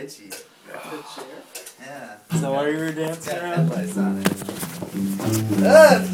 itchy. Yeah. So while you were dancing around? headlights on it. Ugh!